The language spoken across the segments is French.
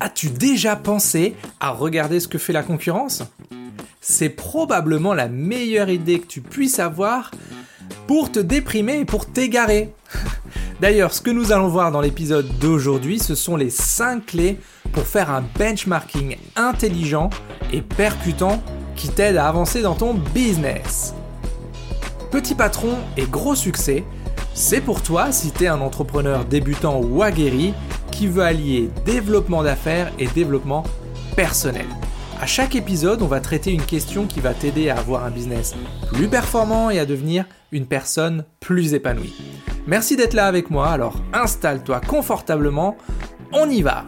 As-tu déjà pensé à regarder ce que fait la concurrence? C'est probablement la meilleure idée que tu puisses avoir pour te déprimer et pour t'égarer. D'ailleurs, ce que nous allons voir dans l'épisode d'aujourd'hui, ce sont les 5 clés pour faire un benchmarking intelligent et percutant qui t'aide à avancer dans ton business. Petit patron et gros succès, c'est pour toi si tu es un entrepreneur débutant ou aguerri qui veut allier développement d'affaires et développement personnel. À chaque épisode, on va traiter une question qui va t'aider à avoir un business plus performant et à devenir une personne plus épanouie. Merci d'être là avec moi, alors installe-toi confortablement, on y va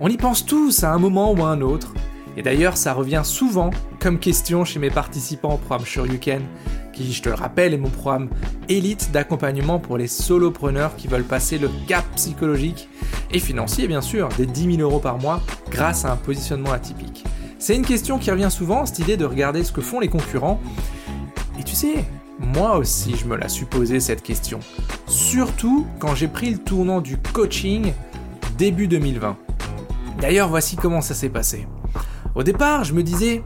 On y pense tous à un moment ou à un autre, et d'ailleurs ça revient souvent comme question chez mes participants au programme Shoryuken, qui, je te le rappelle, est mon programme élite d'accompagnement pour les solopreneurs qui veulent passer le cap psychologique et financier, bien sûr, des 10 000 euros par mois grâce à un positionnement atypique. C'est une question qui revient souvent, cette idée de regarder ce que font les concurrents. Et tu sais, moi aussi je me la suis cette question. Surtout quand j'ai pris le tournant du coaching début 2020. D'ailleurs, voici comment ça s'est passé. Au départ, je me disais,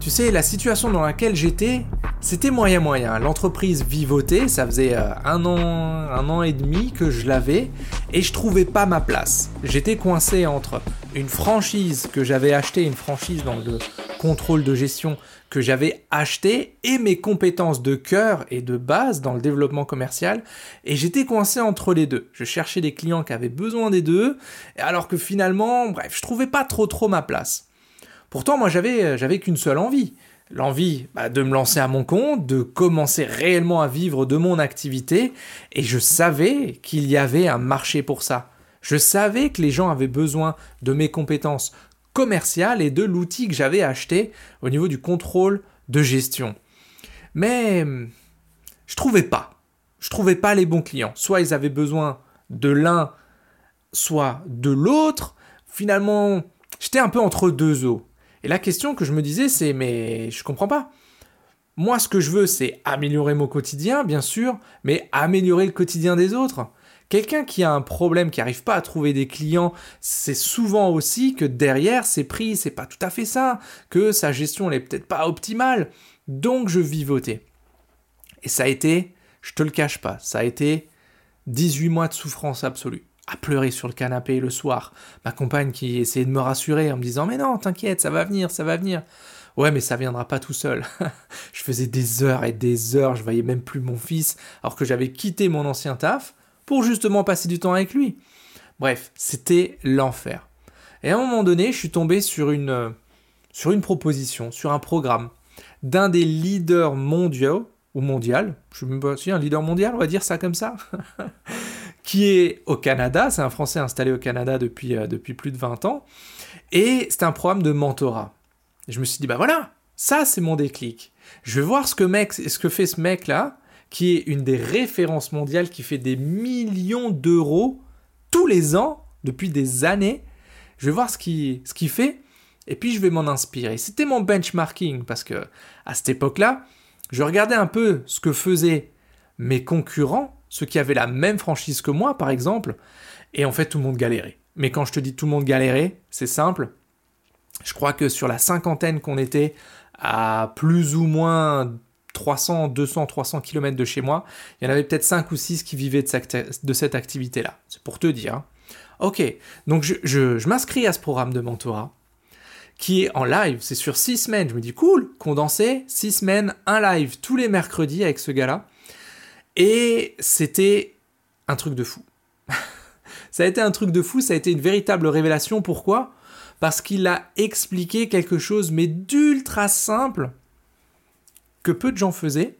tu sais, la situation dans laquelle j'étais, c'était moyen moyen. L'entreprise vivotait, ça faisait euh, un an, un an et demi que je l'avais, et je trouvais pas ma place. J'étais coincé entre une franchise que j'avais achetée, une franchise dans le contrôle de gestion que j'avais acheté et mes compétences de cœur et de base dans le développement commercial et j'étais coincé entre les deux. Je cherchais des clients qui avaient besoin des deux alors que finalement, bref, je trouvais pas trop trop ma place. Pourtant, moi, j'avais, euh, j'avais qu'une seule envie. L'envie bah, de me lancer à mon compte, de commencer réellement à vivre de mon activité, et je savais qu'il y avait un marché pour ça. Je savais que les gens avaient besoin de mes compétences commerciales et de l'outil que j'avais acheté au niveau du contrôle de gestion. Mais je trouvais pas. Je trouvais pas les bons clients. Soit ils avaient besoin de l'un, soit de l'autre. Finalement, j'étais un peu entre deux eaux. Et la question que je me disais, c'est mais je comprends pas. Moi, ce que je veux, c'est améliorer mon quotidien, bien sûr, mais améliorer le quotidien des autres. Quelqu'un qui a un problème, qui n'arrive pas à trouver des clients, c'est souvent aussi que derrière ses prix, c'est pas tout à fait ça, que sa gestion n'est peut-être pas optimale. Donc je vivotais. Et ça a été, je te le cache pas, ça a été 18 mois de souffrance absolue à pleurer sur le canapé le soir. Ma compagne qui essayait de me rassurer en me disant Mais non, t'inquiète, ça va venir, ça va venir. Ouais, mais ça viendra pas tout seul. je faisais des heures et des heures, je voyais même plus mon fils, alors que j'avais quitté mon ancien taf pour justement passer du temps avec lui. Bref, c'était l'enfer. Et à un moment donné, je suis tombé sur une, euh, sur une proposition, sur un programme d'un des leaders mondiaux, ou mondial, je suis même pas si un leader mondial, on va dire ça comme ça, qui est au Canada, c'est un Français installé au Canada depuis, euh, depuis plus de 20 ans, et c'est un programme de mentorat. je me suis dit, bah voilà, ça c'est mon déclic. Je vais voir ce que, mec, ce que fait ce mec-là, qui est une des références mondiales, qui fait des millions d'euros tous les ans, depuis des années. Je vais voir ce qu'il ce qu'il fait, et puis je vais m'en inspirer. C'était mon benchmarking, parce que à cette époque-là, je regardais un peu ce que faisaient mes concurrents ceux qui avaient la même franchise que moi, par exemple, et en fait tout le monde galérait. Mais quand je te dis tout le monde galérait, c'est simple. Je crois que sur la cinquantaine qu'on était à plus ou moins 300, 200, 300 km de chez moi, il y en avait peut-être 5 ou 6 qui vivaient de, cette activité-là. C'est pour te dire. Hein. Ok, donc je, m'inscris à ce programme de mentorat qui est en live, c'est sur 6 semaines. Je me dis cool, condensé, 6 semaines, un live tous les mercredis avec ce gars-là. Et c'était un truc de fou. ça a été un truc de fou, ça a été une véritable révélation. Pourquoi? Parce qu'il a expliqué quelque chose, mais d'ultra simple, que peu de gens faisaient.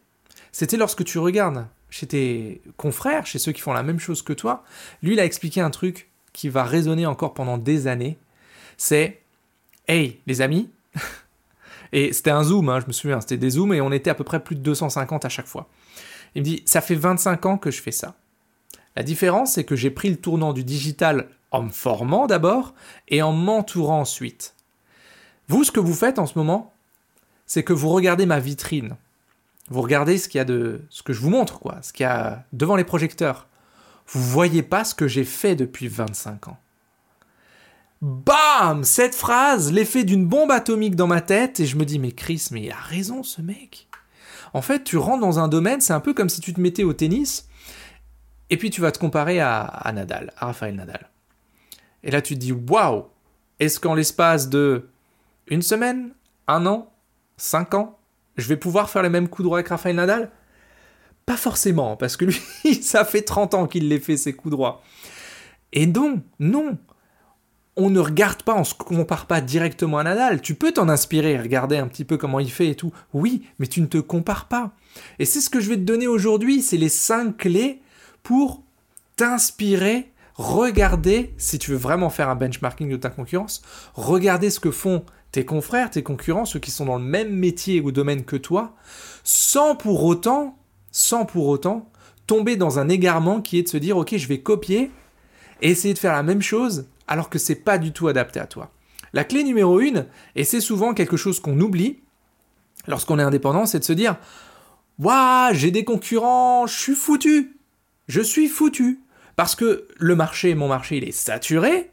C'était lorsque tu regardes chez tes confrères, chez ceux qui font la même chose que toi, lui, il a expliqué un truc qui va résonner encore pendant des années. C'est Hey, les amis Et c'était un zoom, hein, je me souviens, c'était des zooms et on était à peu près plus de 250 à chaque fois. Il me dit, ça fait 25 ans que je fais ça. La différence, c'est que j'ai pris le tournant du digital en me formant d'abord et en m'entourant ensuite. Vous, ce que vous faites en ce moment, c'est que vous regardez ma vitrine. Vous regardez ce qu'il y a de, ce que je vous montre, quoi, ce qu'il y a devant les projecteurs. vous voyez pas ce que j'ai fait depuis 25 ans. Bam Cette phrase, l'effet d'une bombe atomique dans ma tête, et je me dis, mais Chris, mais il a raison ce mec. En fait, tu rentres dans un domaine, c'est un peu comme si tu te mettais au tennis, et puis tu vas te comparer à, Nadal, à Raphaël Nadal. Et là, tu te dis, waouh Est-ce qu'en l'espace de une semaine, un an, cinq ans, je vais pouvoir faire les mêmes coups droits avec Raphaël Nadal? Pas forcément, parce que lui, ça fait 30 ans qu'il les fait, ses coups droits. Et non, non, on ne regarde pas, on se compare pas directement à Nadal. Tu peux t'en inspirer, regarder un petit peu comment il fait et tout. Oui, mais tu ne te compares pas. Et c'est ce que je vais te donner aujourd'hui, c'est les cinq clés pour t'inspirer, regarder, si tu veux vraiment faire un benchmarking de ta concurrence, regarder ce que font tes confrères, tes concurrents, ceux qui sont dans le même métier ou domaine que toi, sans pour autant, sans pour autant tomber dans un égarement qui est de se dire, ok, je vais copier essayer de faire la même chose alors que c'est pas du tout adapté à toi. La clé numéro une, et c'est souvent quelque chose qu'on oublie lorsqu'on est indépendant, c'est de se dire Waouh, j'ai des concurrents, je suis foutu. Je suis foutu. Parce que le marché, mon marché, il est saturé.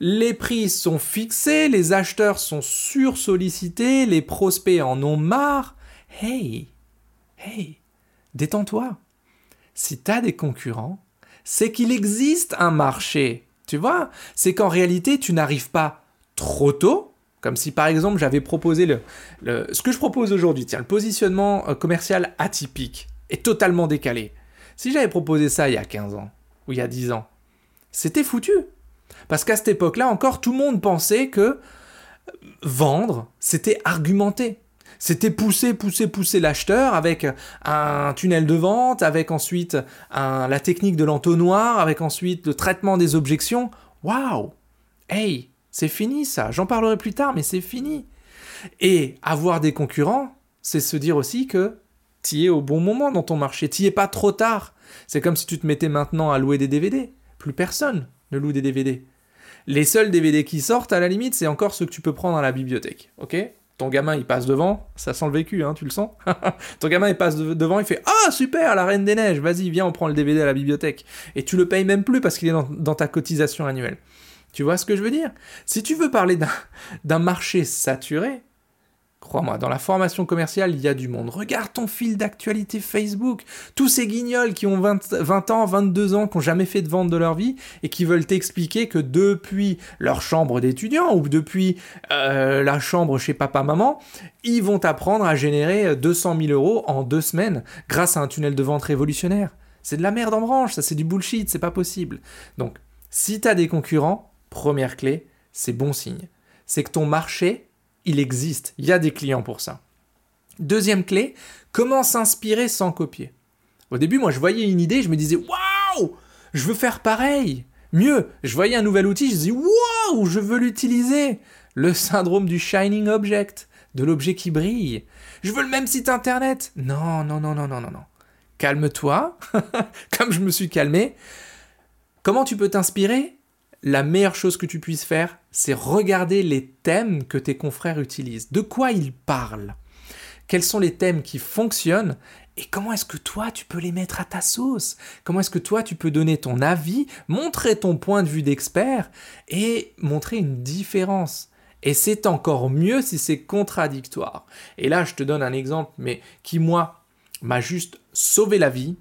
Les prix sont fixés, les acheteurs sont sursollicités, les prospects en ont marre. Hey, hey, détends-toi. Si tu as des concurrents, c'est qu'il existe un marché. Tu vois C'est qu'en réalité, tu n'arrives pas trop tôt, comme si par exemple j'avais proposé le, ce que je propose aujourd'hui, tiens, le positionnement euh, commercial atypique est totalement décalé. Si j'avais proposé ça il y a 15 ans, ou il y a 10 ans, c'était foutu. Parce qu'à cette époque-là encore, tout le monde pensait que euh, vendre, c'était argumenter. C'était pousser, pousser, pousser l'acheteur avec un tunnel de vente, avec ensuite la technique de l'entonnoir, avec ensuite le traitement des objections. Waouh Hey, c'est fini ça. J'en parlerai plus tard, mais c'est fini. Et avoir des concurrents, c'est se dire aussi que tu es au bon moment dans ton marché, tu es pas trop tard. C'est comme si tu te mettais maintenant à louer des DVD. Plus personne ne loue des DVD. Les seuls DVD qui sortent, à la limite, c'est encore ceux que tu peux prendre à la bibliothèque. Ok? Ton gamin il passe devant, ça sent le vécu, hein, tu le sens Ton gamin il passe devant, il fait Ah super, la Reine des Neiges, vas-y, viens, on prend le DVD à la bibliothèque. Et tu le payes même plus parce qu'il est dans ta cotisation annuelle. Tu vois ce que je veux dire? Si tu veux parler d'un marché saturé, Crois-moi, dans la formation commerciale, il y a du monde. Regarde ton fil d'actualité Facebook. Tous ces guignols qui ont 20, ans, 22 ans, qui n'ont jamais fait de vente de leur vie et qui veulent t'expliquer que depuis leur chambre d'étudiant ou depuis euh, la chambre chez papa-maman, ils vont apprendre à générer 200 000 euros en deux semaines grâce à un tunnel de vente révolutionnaire. C'est de la merde en branche, ça c'est du bullshit, c'est pas possible. Donc, si tu as des concurrents, première clé, c'est bon signe. C'est que ton marché il existe, il y a des clients pour ça. Deuxième clé, comment s'inspirer sans copier? Au début, moi, je voyais une idée, je me disais, waouh, je veux faire pareil. Mieux, je voyais un nouvel outil, je disais, waouh, je veux l'utiliser. Le syndrome du shining object, de l'objet qui brille. Je veux le même site internet. Non, non, non, non, non, non, non. Calme-toi, comme je me suis calmé. Comment tu peux t'inspirer la meilleure chose que tu puisses faire, c'est regarder les thèmes que tes confrères utilisent. De quoi ils parlent? Quels sont les thèmes qui fonctionnent? Et comment est-ce que toi tu peux les mettre à ta sauce? Comment est-ce que toi tu peux donner ton avis, montrer ton point de vue d'expert et montrer une différence? Et c'est encore mieux si c'est contradictoire. Et là, je te donne un exemple, mais qui, moi, m'a juste sauvé la vie.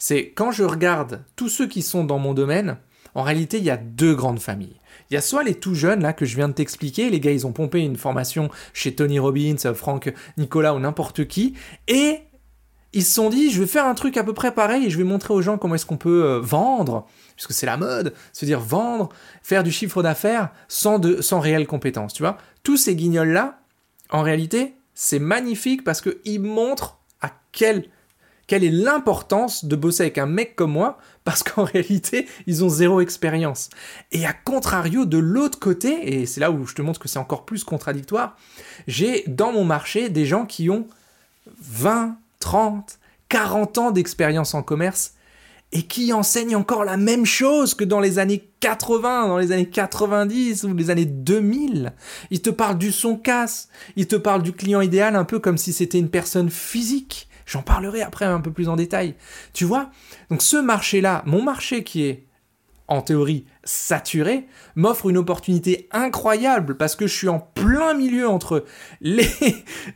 C'est quand je regarde tous ceux qui sont dans mon domaine, en réalité, il y a deux grandes familles. Il y a soit les tout jeunes, là, que je viens de t'expliquer, les gars, ils ont pompé une formation chez Tony Robbins, Franck Nicolas ou n'importe qui, et ils se sont dit, je vais faire un truc à peu près pareil et je vais montrer aux gens comment est-ce qu'on peut euh, vendre, puisque c'est la mode, se dire vendre, faire du chiffre d'affaires sans, sans réelle compétence, tu vois. Tous ces guignols-là, en réalité, c'est magnifique parce qu'ils montrent à quel quelle est l'importance de bosser avec un mec comme moi parce qu'en réalité, ils ont zéro expérience. Et à contrario, de l'autre côté, et c'est là où je te montre que c'est encore plus contradictoire, j'ai dans mon marché des gens qui ont 20, 30, 40 ans d'expérience en commerce et qui enseignent encore la même chose que dans les années 80, dans les années 90 ou les années 2000. Ils te parlent du son casse, ils te parlent du client idéal un peu comme si c'était une personne physique J'en parlerai après un peu plus en détail. Tu vois Donc ce marché-là, mon marché qui est en théorie saturé, m'offre une opportunité incroyable parce que je suis en plein milieu entre les,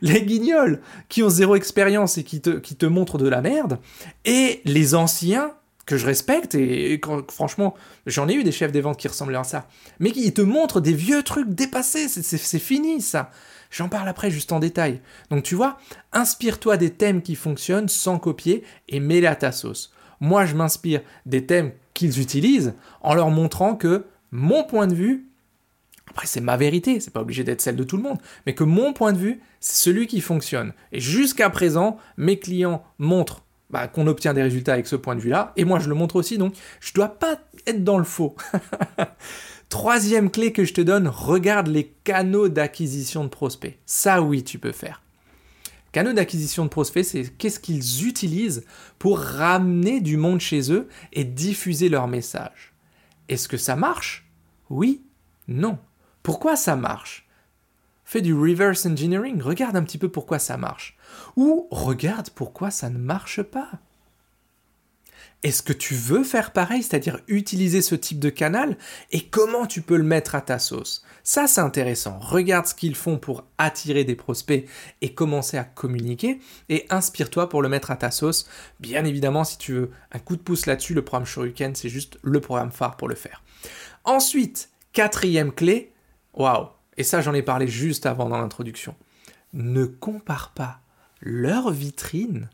les guignols qui ont zéro expérience et qui te, qui te montrent de la merde et les anciens que je respecte et, franchement j'en ai eu des chefs des ventes qui ressemblaient à ça mais qui te montrent des vieux trucs dépassés c'est fini ça J'en parle après juste en détail. Donc tu vois, inspire-toi des thèmes qui fonctionnent sans copier et mets-les à ta sauce. Moi, je m'inspire des thèmes qu'ils utilisent en leur montrant que mon point de vue, après c'est ma vérité, c'est pas obligé d'être celle de tout le monde, mais que mon point de vue, c'est celui qui fonctionne. Et jusqu'à présent, mes clients montrent bah, qu'on obtient des résultats avec ce point de vue-là, et moi je le montre aussi, donc je dois pas être dans le faux. Troisième clé que je te donne, regarde les canaux d'acquisition de prospects. Ça oui, tu peux faire. Canaux d'acquisition de prospects, c'est qu'est-ce qu'ils utilisent pour ramener du monde chez eux et diffuser leur message. Est-ce que ça marche? Oui, non. Pourquoi ça marche? Fais du reverse engineering, regarde un petit peu pourquoi ça marche. Ou regarde pourquoi ça ne marche pas. Est-ce que tu veux faire pareil, c'est-à-dire utiliser ce type de canal et comment tu peux le mettre à ta sauce? Ça, c'est intéressant. Regarde ce qu'ils font pour attirer des prospects et commencer à communiquer et inspire-toi pour le mettre à ta sauce. Bien évidemment, si tu veux un coup de pouce là-dessus, le programme Shoryuken, c'est juste le programme phare pour le faire. Ensuite, quatrième clé, waouh, et ça j'en ai parlé juste avant dans l'introduction. Ne compare pas leur vitrine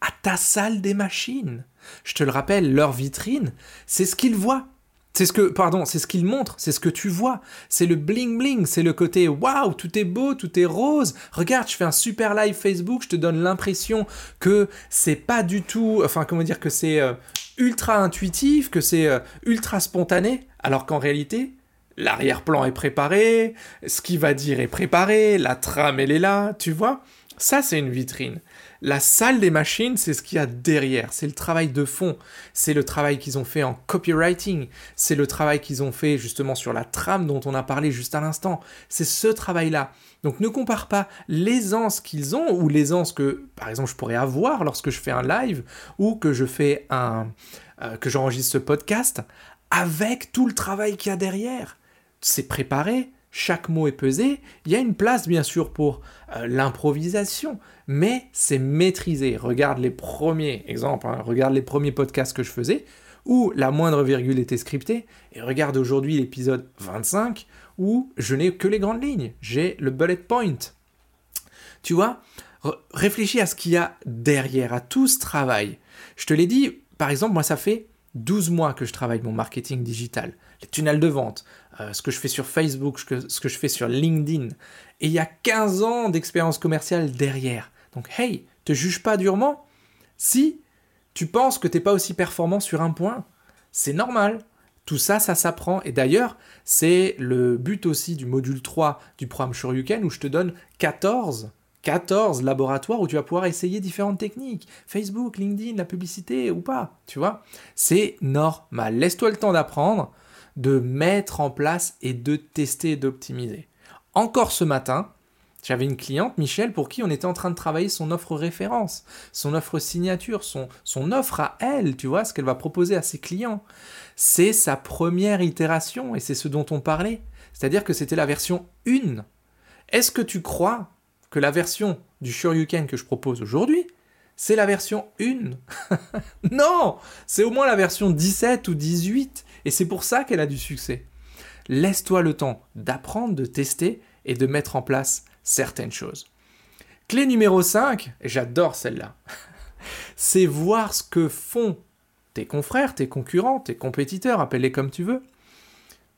à ta salle des machines. Je te le rappelle, leur vitrine, c'est ce qu'ils voient. C'est ce que, pardon, c'est ce qu'ils montrent, c'est ce que tu vois. C'est le bling bling, c'est le côté waouh, tout est beau, tout est rose. Regarde, je fais un super live Facebook, je te donne l'impression que c'est pas du tout, enfin, comment dire, que c'est euh, ultra intuitif, que c'est euh, ultra spontané, alors qu'en réalité, l'arrière-plan est préparé, ce qu'il va dire est préparé, la trame elle est là, tu vois. Ça, c'est une vitrine. La salle des machines, c'est ce qu'il y a derrière, c'est le travail de fond, c'est le travail qu'ils ont fait en copywriting, c'est le travail qu'ils ont fait justement sur la trame dont on a parlé juste à l'instant, c'est ce travail-là. Donc ne compare pas l'aisance qu'ils ont ou l'aisance que, par exemple, je pourrais avoir lorsque je fais un live ou que je fais un, euh, que j'enregistre ce podcast avec tout le travail qu'il y a derrière. C'est préparé, chaque mot est pesé. Il y a une place bien sûr pour euh, l'improvisation, mais c'est maîtrisé. Regarde les premiers exemples, hein. regarde les premiers podcasts que je faisais, où la moindre virgule était scriptée, et regarde aujourd'hui l'épisode 25, où je n'ai que les grandes lignes. J'ai le bullet point. Tu vois, réfléchis à ce qu'il y a derrière, à tout ce travail. Je te l'ai dit, par exemple, moi ça fait 12 mois que je travaille mon marketing digital, les tunnels de vente, euh, ce que je fais sur Facebook, ce que, je fais sur LinkedIn. Et il y a 15 ans d'expérience commerciale derrière. Donc hey, te juge pas durement si tu penses que t'es pas aussi performant sur un point. C'est normal. Tout ça, ça s'apprend. Et d'ailleurs, c'est le but aussi du module 3 du programme Shoryuken où je te donne 14 14 laboratoires où tu vas pouvoir essayer différentes techniques. Facebook, LinkedIn, la publicité ou pas, tu vois. C'est normal. Laisse-toi le temps d'apprendre de mettre en place et de tester et d'optimiser. Encore ce matin, j'avais une cliente, Michel, pour qui on était en train de travailler son offre référence, son offre signature, son, offre à elle, tu vois, ce qu'elle va proposer à ses clients. C'est sa première itération et c'est ce dont on parlait. C'est-à-dire que c'était la version 1. Est-ce que tu crois que la version du Shoryuken que je propose aujourd'hui, c'est la version 1 Non C'est au moins la version 17 ou 18 et c'est pour ça qu'elle a du succès. Laisse-toi le temps d'apprendre, de tester et de mettre en place certaines choses. Clé numéro 5, et j'adore celle-là, c'est voir ce que font tes confrères, tes concurrents, tes compétiteurs, appelle-les comme tu veux,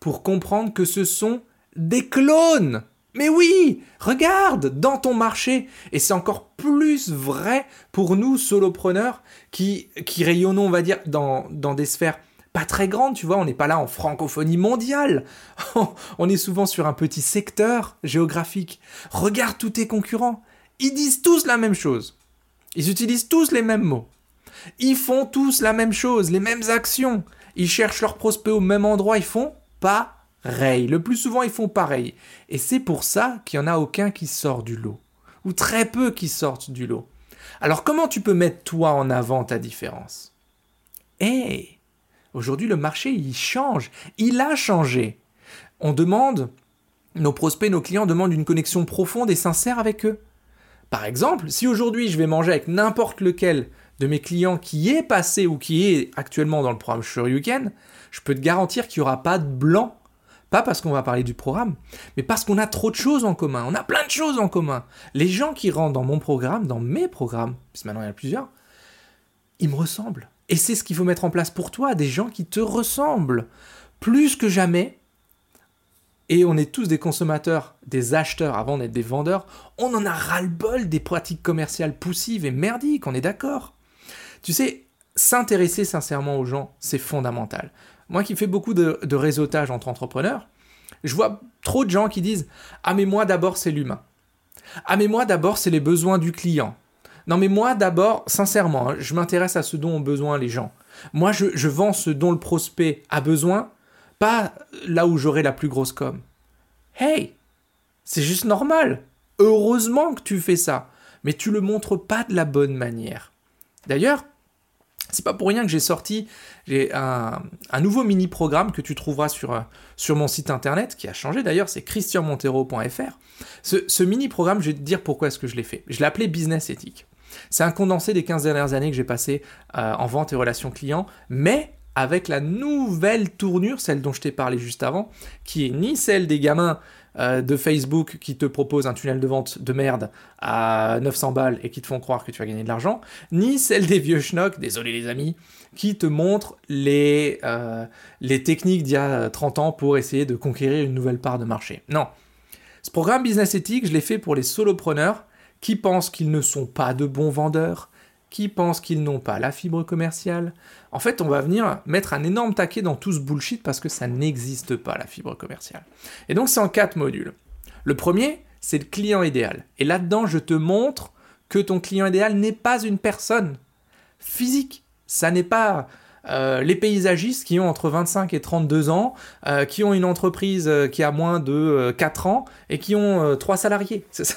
pour comprendre que ce sont des clones. Mais oui, regarde dans ton marché, et c'est encore plus vrai pour nous solopreneurs qui, rayonnons, on va dire, dans des sphères pas très grande, tu vois, on n'est pas là en francophonie mondiale. on est souvent sur un petit secteur géographique. Regarde tous tes concurrents. Ils disent tous la même chose. Ils utilisent tous les mêmes mots. Ils font tous la même chose, les mêmes actions. Ils cherchent leurs prospects au même endroit, ils font pareil. Le plus souvent, ils font pareil. Et c'est pour ça qu'il n'y en a aucun qui sort du lot. Ou très peu qui sortent du lot. Alors comment tu peux mettre toi en avant ta différence? Eh Aujourd'hui, le marché, il change. Il a changé. On demande, nos prospects, nos clients demandent une connexion profonde et sincère avec eux. Par exemple, si aujourd'hui je vais manger avec n'importe lequel de mes clients qui est passé ou qui est actuellement dans le programme Shoryuken, je peux te garantir qu'il n'y aura pas de blanc. Pas parce qu'on va parler du programme, mais parce qu'on a trop de choses en commun. On a plein de choses en commun. Les gens qui rentrent dans mon programme, dans mes programmes, puisque maintenant il y en a plusieurs, ils me ressemblent. Et c'est ce qu'il faut mettre en place pour toi, des gens qui te ressemblent. Plus que jamais, et on est tous des consommateurs, des acheteurs avant d'être des vendeurs, on en a ras-le-bol des pratiques commerciales poussives et merdiques, on est d'accord. Tu sais, s'intéresser sincèrement aux gens, c'est fondamental. Moi qui fais beaucoup de, réseautage entre entrepreneurs, je vois trop de gens qui disent Ah, mais moi d'abord, c'est l'humain. Ah, mais moi d'abord, c'est les besoins du client. Non, mais moi d'abord, sincèrement, hein, je m'intéresse à ce dont ont besoin les gens. Moi, je, vends ce dont le prospect a besoin, pas là où j'aurai la plus grosse com. Hey, c'est juste normal. Heureusement que tu fais ça, mais tu le montres pas de la bonne manière. D'ailleurs, c'est pas pour rien que j'ai sorti un, nouveau mini-programme que tu trouveras sur, euh, sur mon site internet, qui a changé d'ailleurs, c'est christianmontero.fr. Ce, ce mini-programme, je vais te dire pourquoi est-ce que je l'ai fait. Je l'ai appelé Business Ethique. C'est un condensé des 15 dernières années que j'ai passé euh, en vente et relations clients, mais avec la nouvelle tournure, celle dont je t'ai parlé juste avant, qui est ni celle des gamins euh, de Facebook qui te proposent un tunnel de vente de merde à 900 balles et qui te font croire que tu vas gagner de l'argent, ni celle des vieux schnocks, désolé les amis, qui te montrent les, euh, les techniques d'il y a 30 ans pour essayer de conquérir une nouvelle part de marché. Non. Ce programme Business Ethique, je l'ai fait pour les solopreneurs qui pensent qu'ils ne sont pas de bons vendeurs, qui pensent qu'ils n'ont pas la fibre commerciale? En fait, on va venir mettre un énorme taquet dans tout ce bullshit parce que ça n'existe pas, la fibre commerciale. Et donc, c'est en quatre modules. Le premier, c'est le client idéal. Et là-dedans, je te montre que ton client idéal n'est pas une personne physique. Ça n'est pas euh, les paysagistes qui ont entre 25 et 32 ans, euh, qui ont une entreprise euh, qui a moins de 4 ans et qui ont 3 salariés. C'est ça.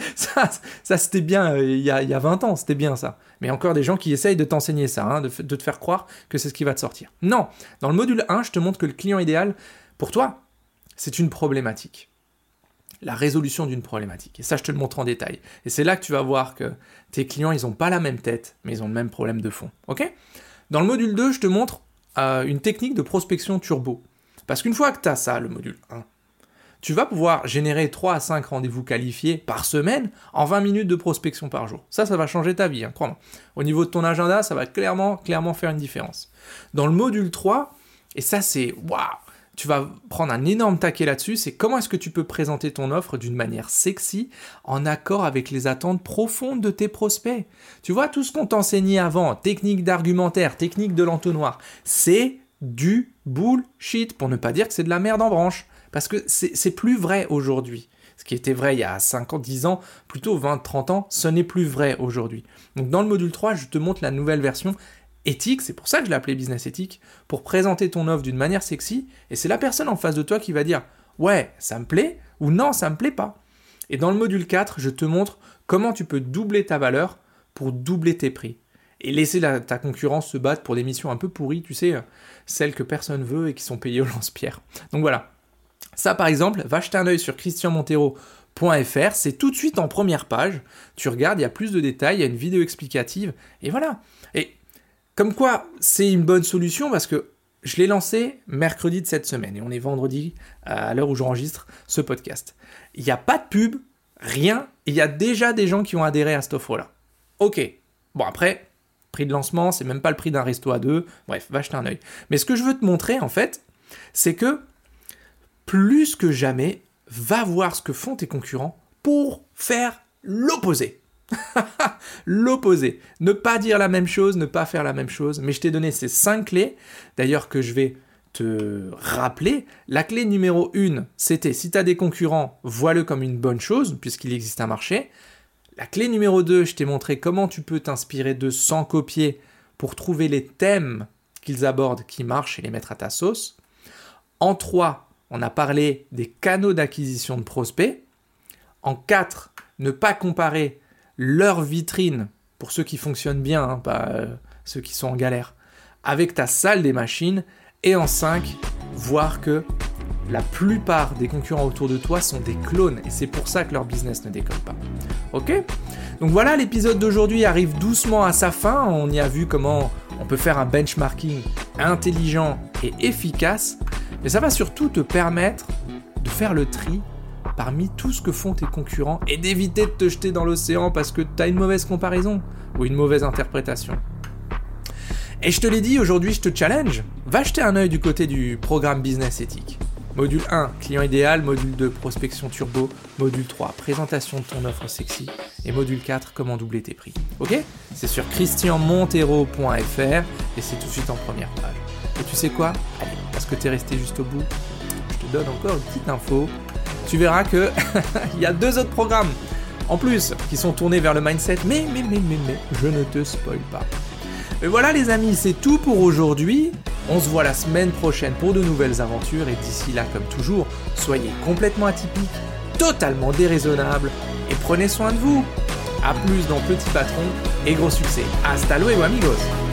ça, c'était bien euh, il y, a, 20 ans, c'était bien ça. Mais encore des gens qui essayent de t'enseigner ça, hein, de, te faire croire que c'est ce qui va te sortir. Non, dans le module 1, je te montre que le client idéal, pour toi, c'est une problématique. La résolution d'une problématique. Et ça, je te le montre en détail. Et c'est là que tu vas voir que tes clients, ils n'ont pas la même tête, mais ils ont le même problème de fond. Ok? Dans le module 2, je te montre euh, une technique de prospection turbo. Parce qu'une fois que tu as ça, le module 1, tu vas pouvoir générer 3 à 5 rendez-vous qualifiés par semaine en 20 minutes de prospection par jour. Ça, ça va changer ta vie, hein, crois-moi. Au niveau de ton agenda, ça va clairement, clairement faire une différence. Dans le module 3, et ça c'est waouh, tu vas prendre un énorme taquet là-dessus, c'est comment est-ce que tu peux présenter ton offre d'une manière sexy, en accord avec les attentes profondes de tes prospects. Tu vois, tout ce qu'on t'enseignait avant, technique d'argumentaire, technique de l'entonnoir, c'est du bullshit, pour ne pas dire que c'est de la merde en branche. Parce que c'est plus vrai aujourd'hui. Ce qui était vrai il y a 5 ans, 10 ans, plutôt 20, 30 ans, ce n'est plus vrai aujourd'hui. Donc dans le module 3, je te montre la nouvelle version éthique, c'est pour ça que je l'ai appelé business éthique, pour présenter ton offre d'une manière sexy, et c'est la personne en face de toi qui va dire ouais, ça me plaît, ou non, ça me plaît pas. Et dans le module 4, je te montre comment tu peux doubler ta valeur pour doubler tes prix. Et laisser ta concurrence se battre pour des missions un peu pourries, tu sais, celles que personne veut et qui sont payées au lance-pierre. Donc voilà, ça, par exemple, va jeter un œil sur christianmontero.fr, c'est tout de suite en première page. Tu regardes, il y a plus de détails, il y a une vidéo explicative, et voilà. Et comme quoi, c'est une bonne solution parce que je l'ai lancé mercredi de cette semaine, et on est vendredi à l'heure où j'enregistre ce podcast. Il n'y a pas de pub, rien, il y a déjà des gens qui ont adhéré à cette offre-là. Ok, bon après, prix de lancement, c'est même pas le prix d'un resto à deux, bref, va jeter un œil. Mais ce que je veux te montrer, en fait, c'est que plus que jamais, va voir ce que font tes concurrents pour faire l'opposé. l'opposé. Ne pas dire la même chose, ne pas faire la même chose. Mais je t'ai donné ces cinq clés, d'ailleurs que je vais te rappeler. La clé numéro 1, c'était si tu as des concurrents, vois-le comme une bonne chose, puisqu'il existe un marché. La clé numéro 2, je t'ai montré comment tu peux t'inspirer de sans copier pour trouver les thèmes qu'ils abordent qui marchent et les mettre à ta sauce. En 3, on a parlé des canaux d'acquisition de prospects. En 4, ne pas comparer leur vitrine, pour ceux qui fonctionnent bien, hein, euh, ceux qui sont en galère, avec ta salle des machines, et en 5, voir que la plupart des concurrents autour de toi sont des clones, et c'est pour ça que leur business ne décolle pas. Ok? Donc voilà, l'épisode d'aujourd'hui arrive doucement à sa fin, on y a vu comment on peut faire un benchmarking intelligent et efficace, mais ça va surtout te permettre de faire le tri parmi tout ce que font tes concurrents et d'éviter de te jeter dans l'océan parce que tu as une mauvaise comparaison ou une mauvaise interprétation. Et je te l'ai dit, aujourd'hui je te challenge, va jeter un œil du côté du programme Business Éthique. Module 1, client idéal, module 2, prospection turbo, module 3, présentation de ton offre sexy, et module 4, comment doubler tes prix. Ok? C'est sur christianmontero.fr et c'est tout de suite en première page. Et tu sais quoi? Parce que t'es resté juste au bout, je te donne encore une petite info. Tu verras que il y a deux autres programmes en plus qui sont tournés vers le mindset, mais mais mais mais mais je ne te spoil pas. Et voilà les amis, c'est tout pour aujourd'hui. On se voit la semaine prochaine pour de nouvelles aventures et d'ici là, comme toujours, soyez complètement atypiques, totalement déraisonnables et prenez soin de vous. A plus dans Petit Patron et gros succès. Hasta luego amigos